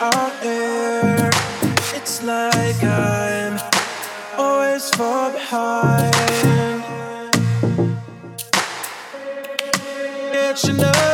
out there. It's like I'm always far behind. Yet you know.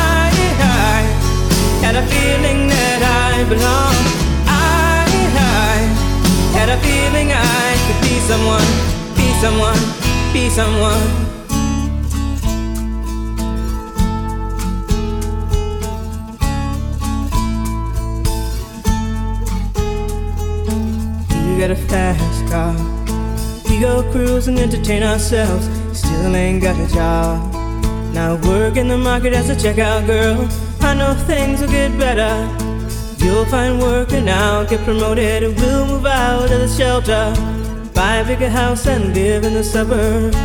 had a feeling that I belonged. I had a feeling I could be someone, be someone, be someone. You got a fast car. We go cruise and entertain ourselves. Still ain't got a job. Now work in the market as a checkout girl. I know things will get better. You'll find work and I'll get promoted and we'll move out of the shelter. Buy a bigger house and live in the suburbs.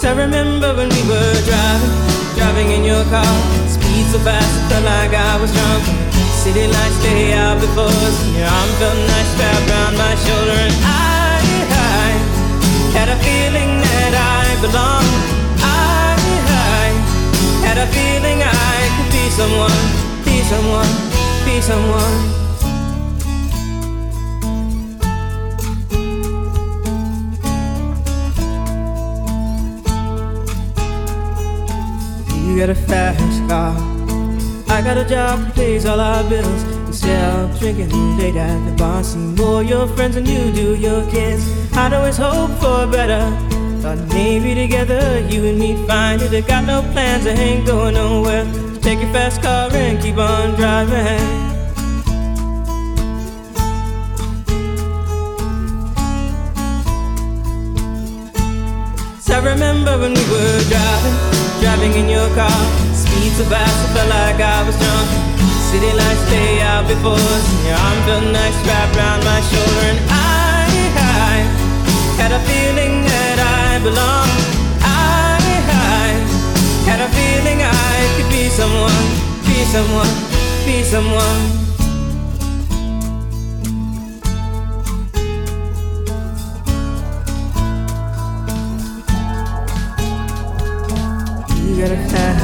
So I remember when we were driving, driving in your car. Speed so fast, it felt like I was drunk. City lights lay out before us, and your arm felt nice wrapped around my shoulder, and I had a feeling that I belong. I, I had a feeling I could be someone, be someone, be someone. You got a fast car. I got a job that pays all our bills. Instead of drinking late at the bar, see more your friends than you do your kids. I'd always hope for better. Thought maybe together you and me find it. I got no plans, I ain't going nowhere. So take your fast car and keep on driving. I remember when we were driving, driving in your car. Speed so fast, I felt like I was drunk. City lights lay out before us, and your arm felt nice wrapped around my shoulder, and I, I had a feeling that I belonged. I, I had a feeling I could be someone, be someone, be someone. You got a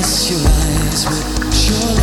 miss your eyes would surely.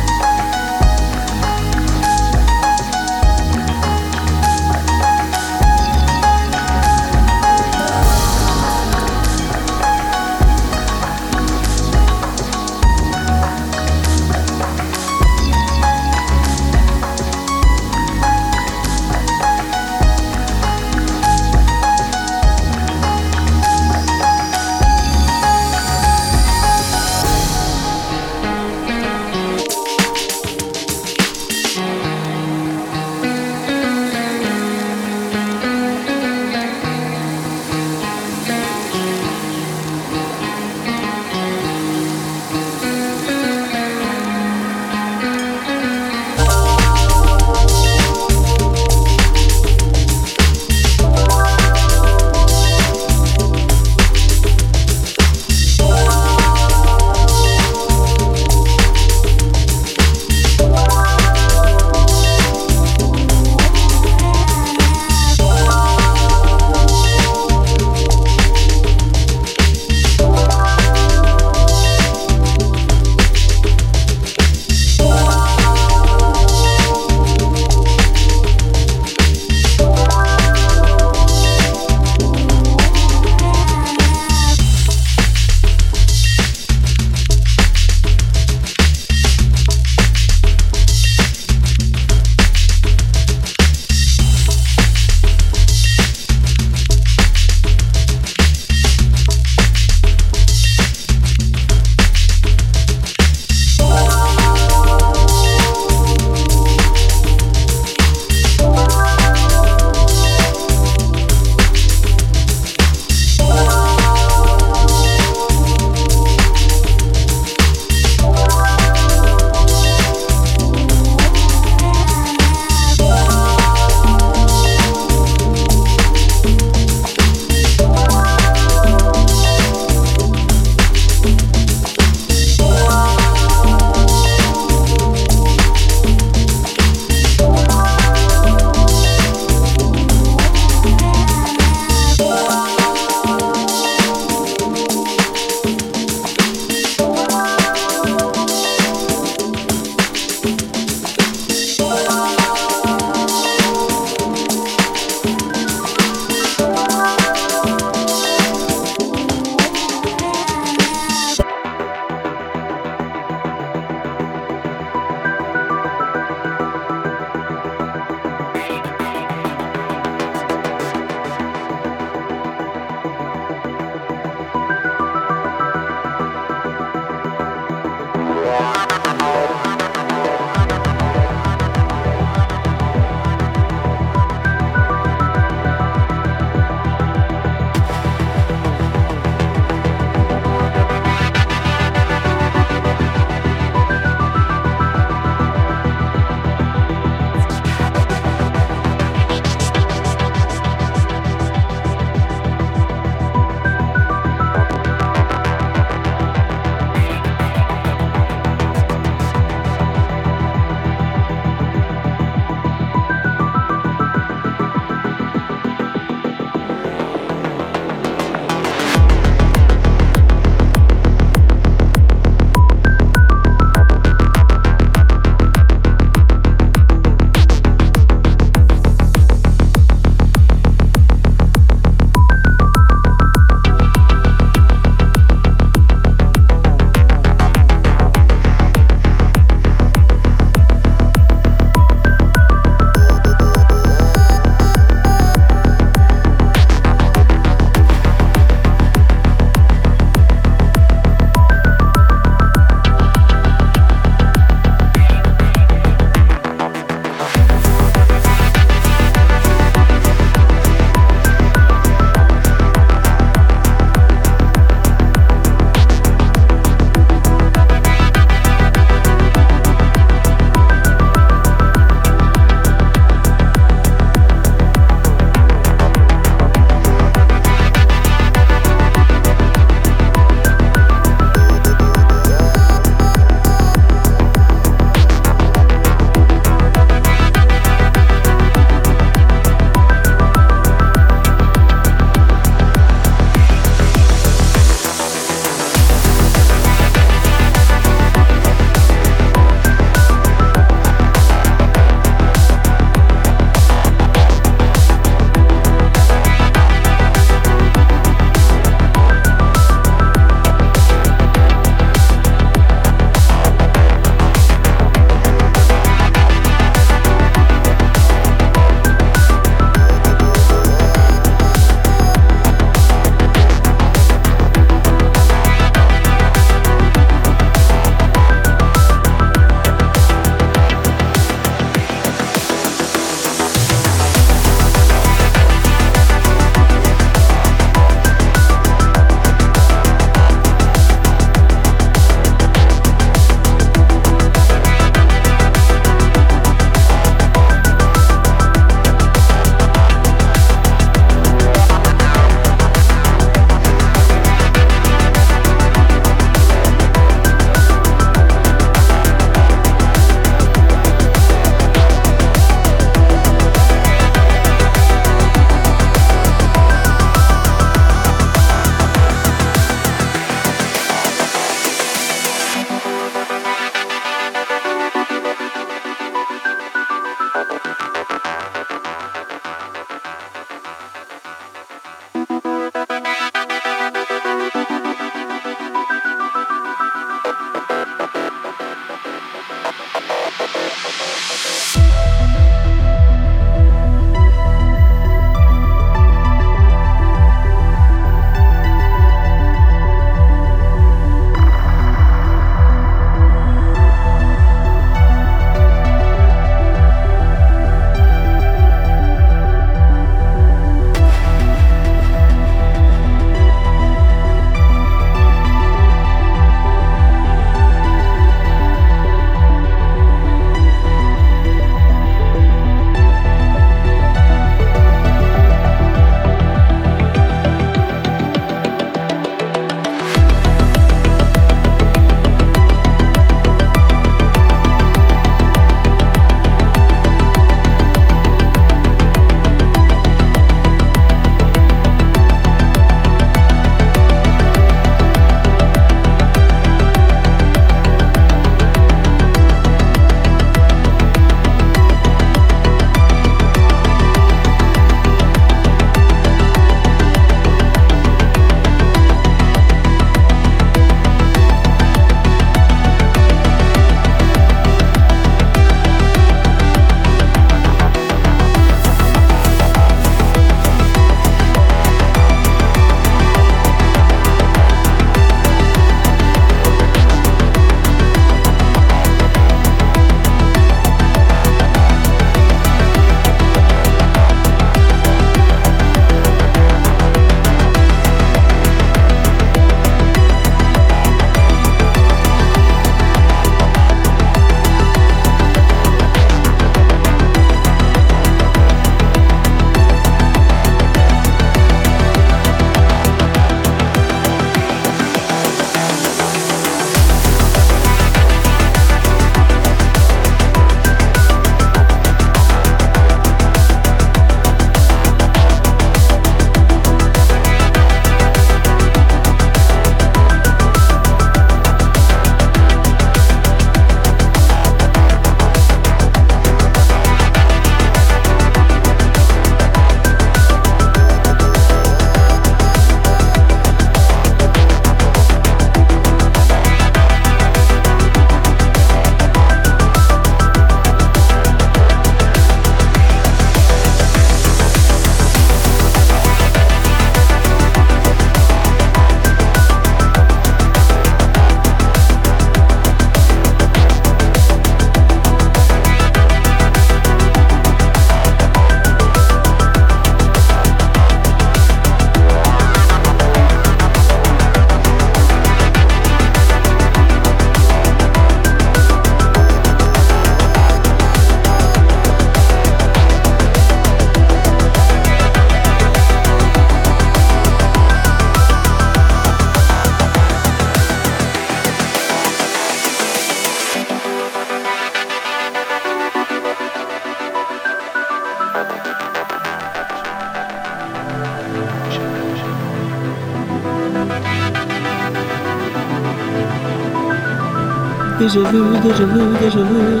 Déjà vu, déjà vu, déjà vu.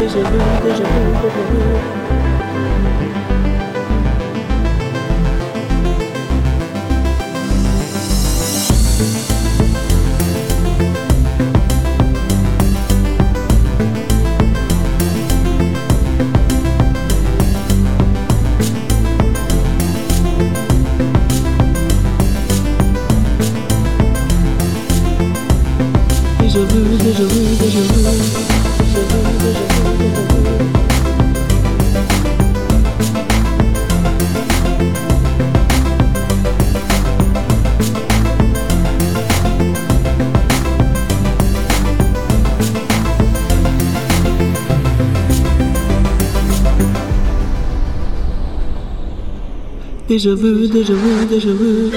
Déjà vu, déjà vu, déjà vu. Déjà vu, déjà vu, déjà vu.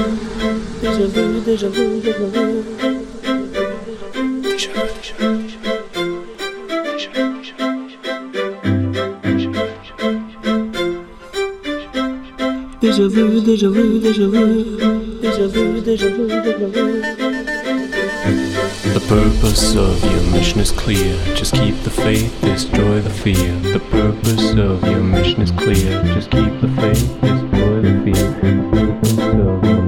Déjà vu, déjà vu, déjà vu. Déjà vu, déjà vu, déjà vu. Déjà vu, déjà vu, déjà vu. The purpose of your mission is clear. Just keep the faith, destroy the fear. The purpose of your mission is clear. Just keep the faith, destroy the fear. The purpose of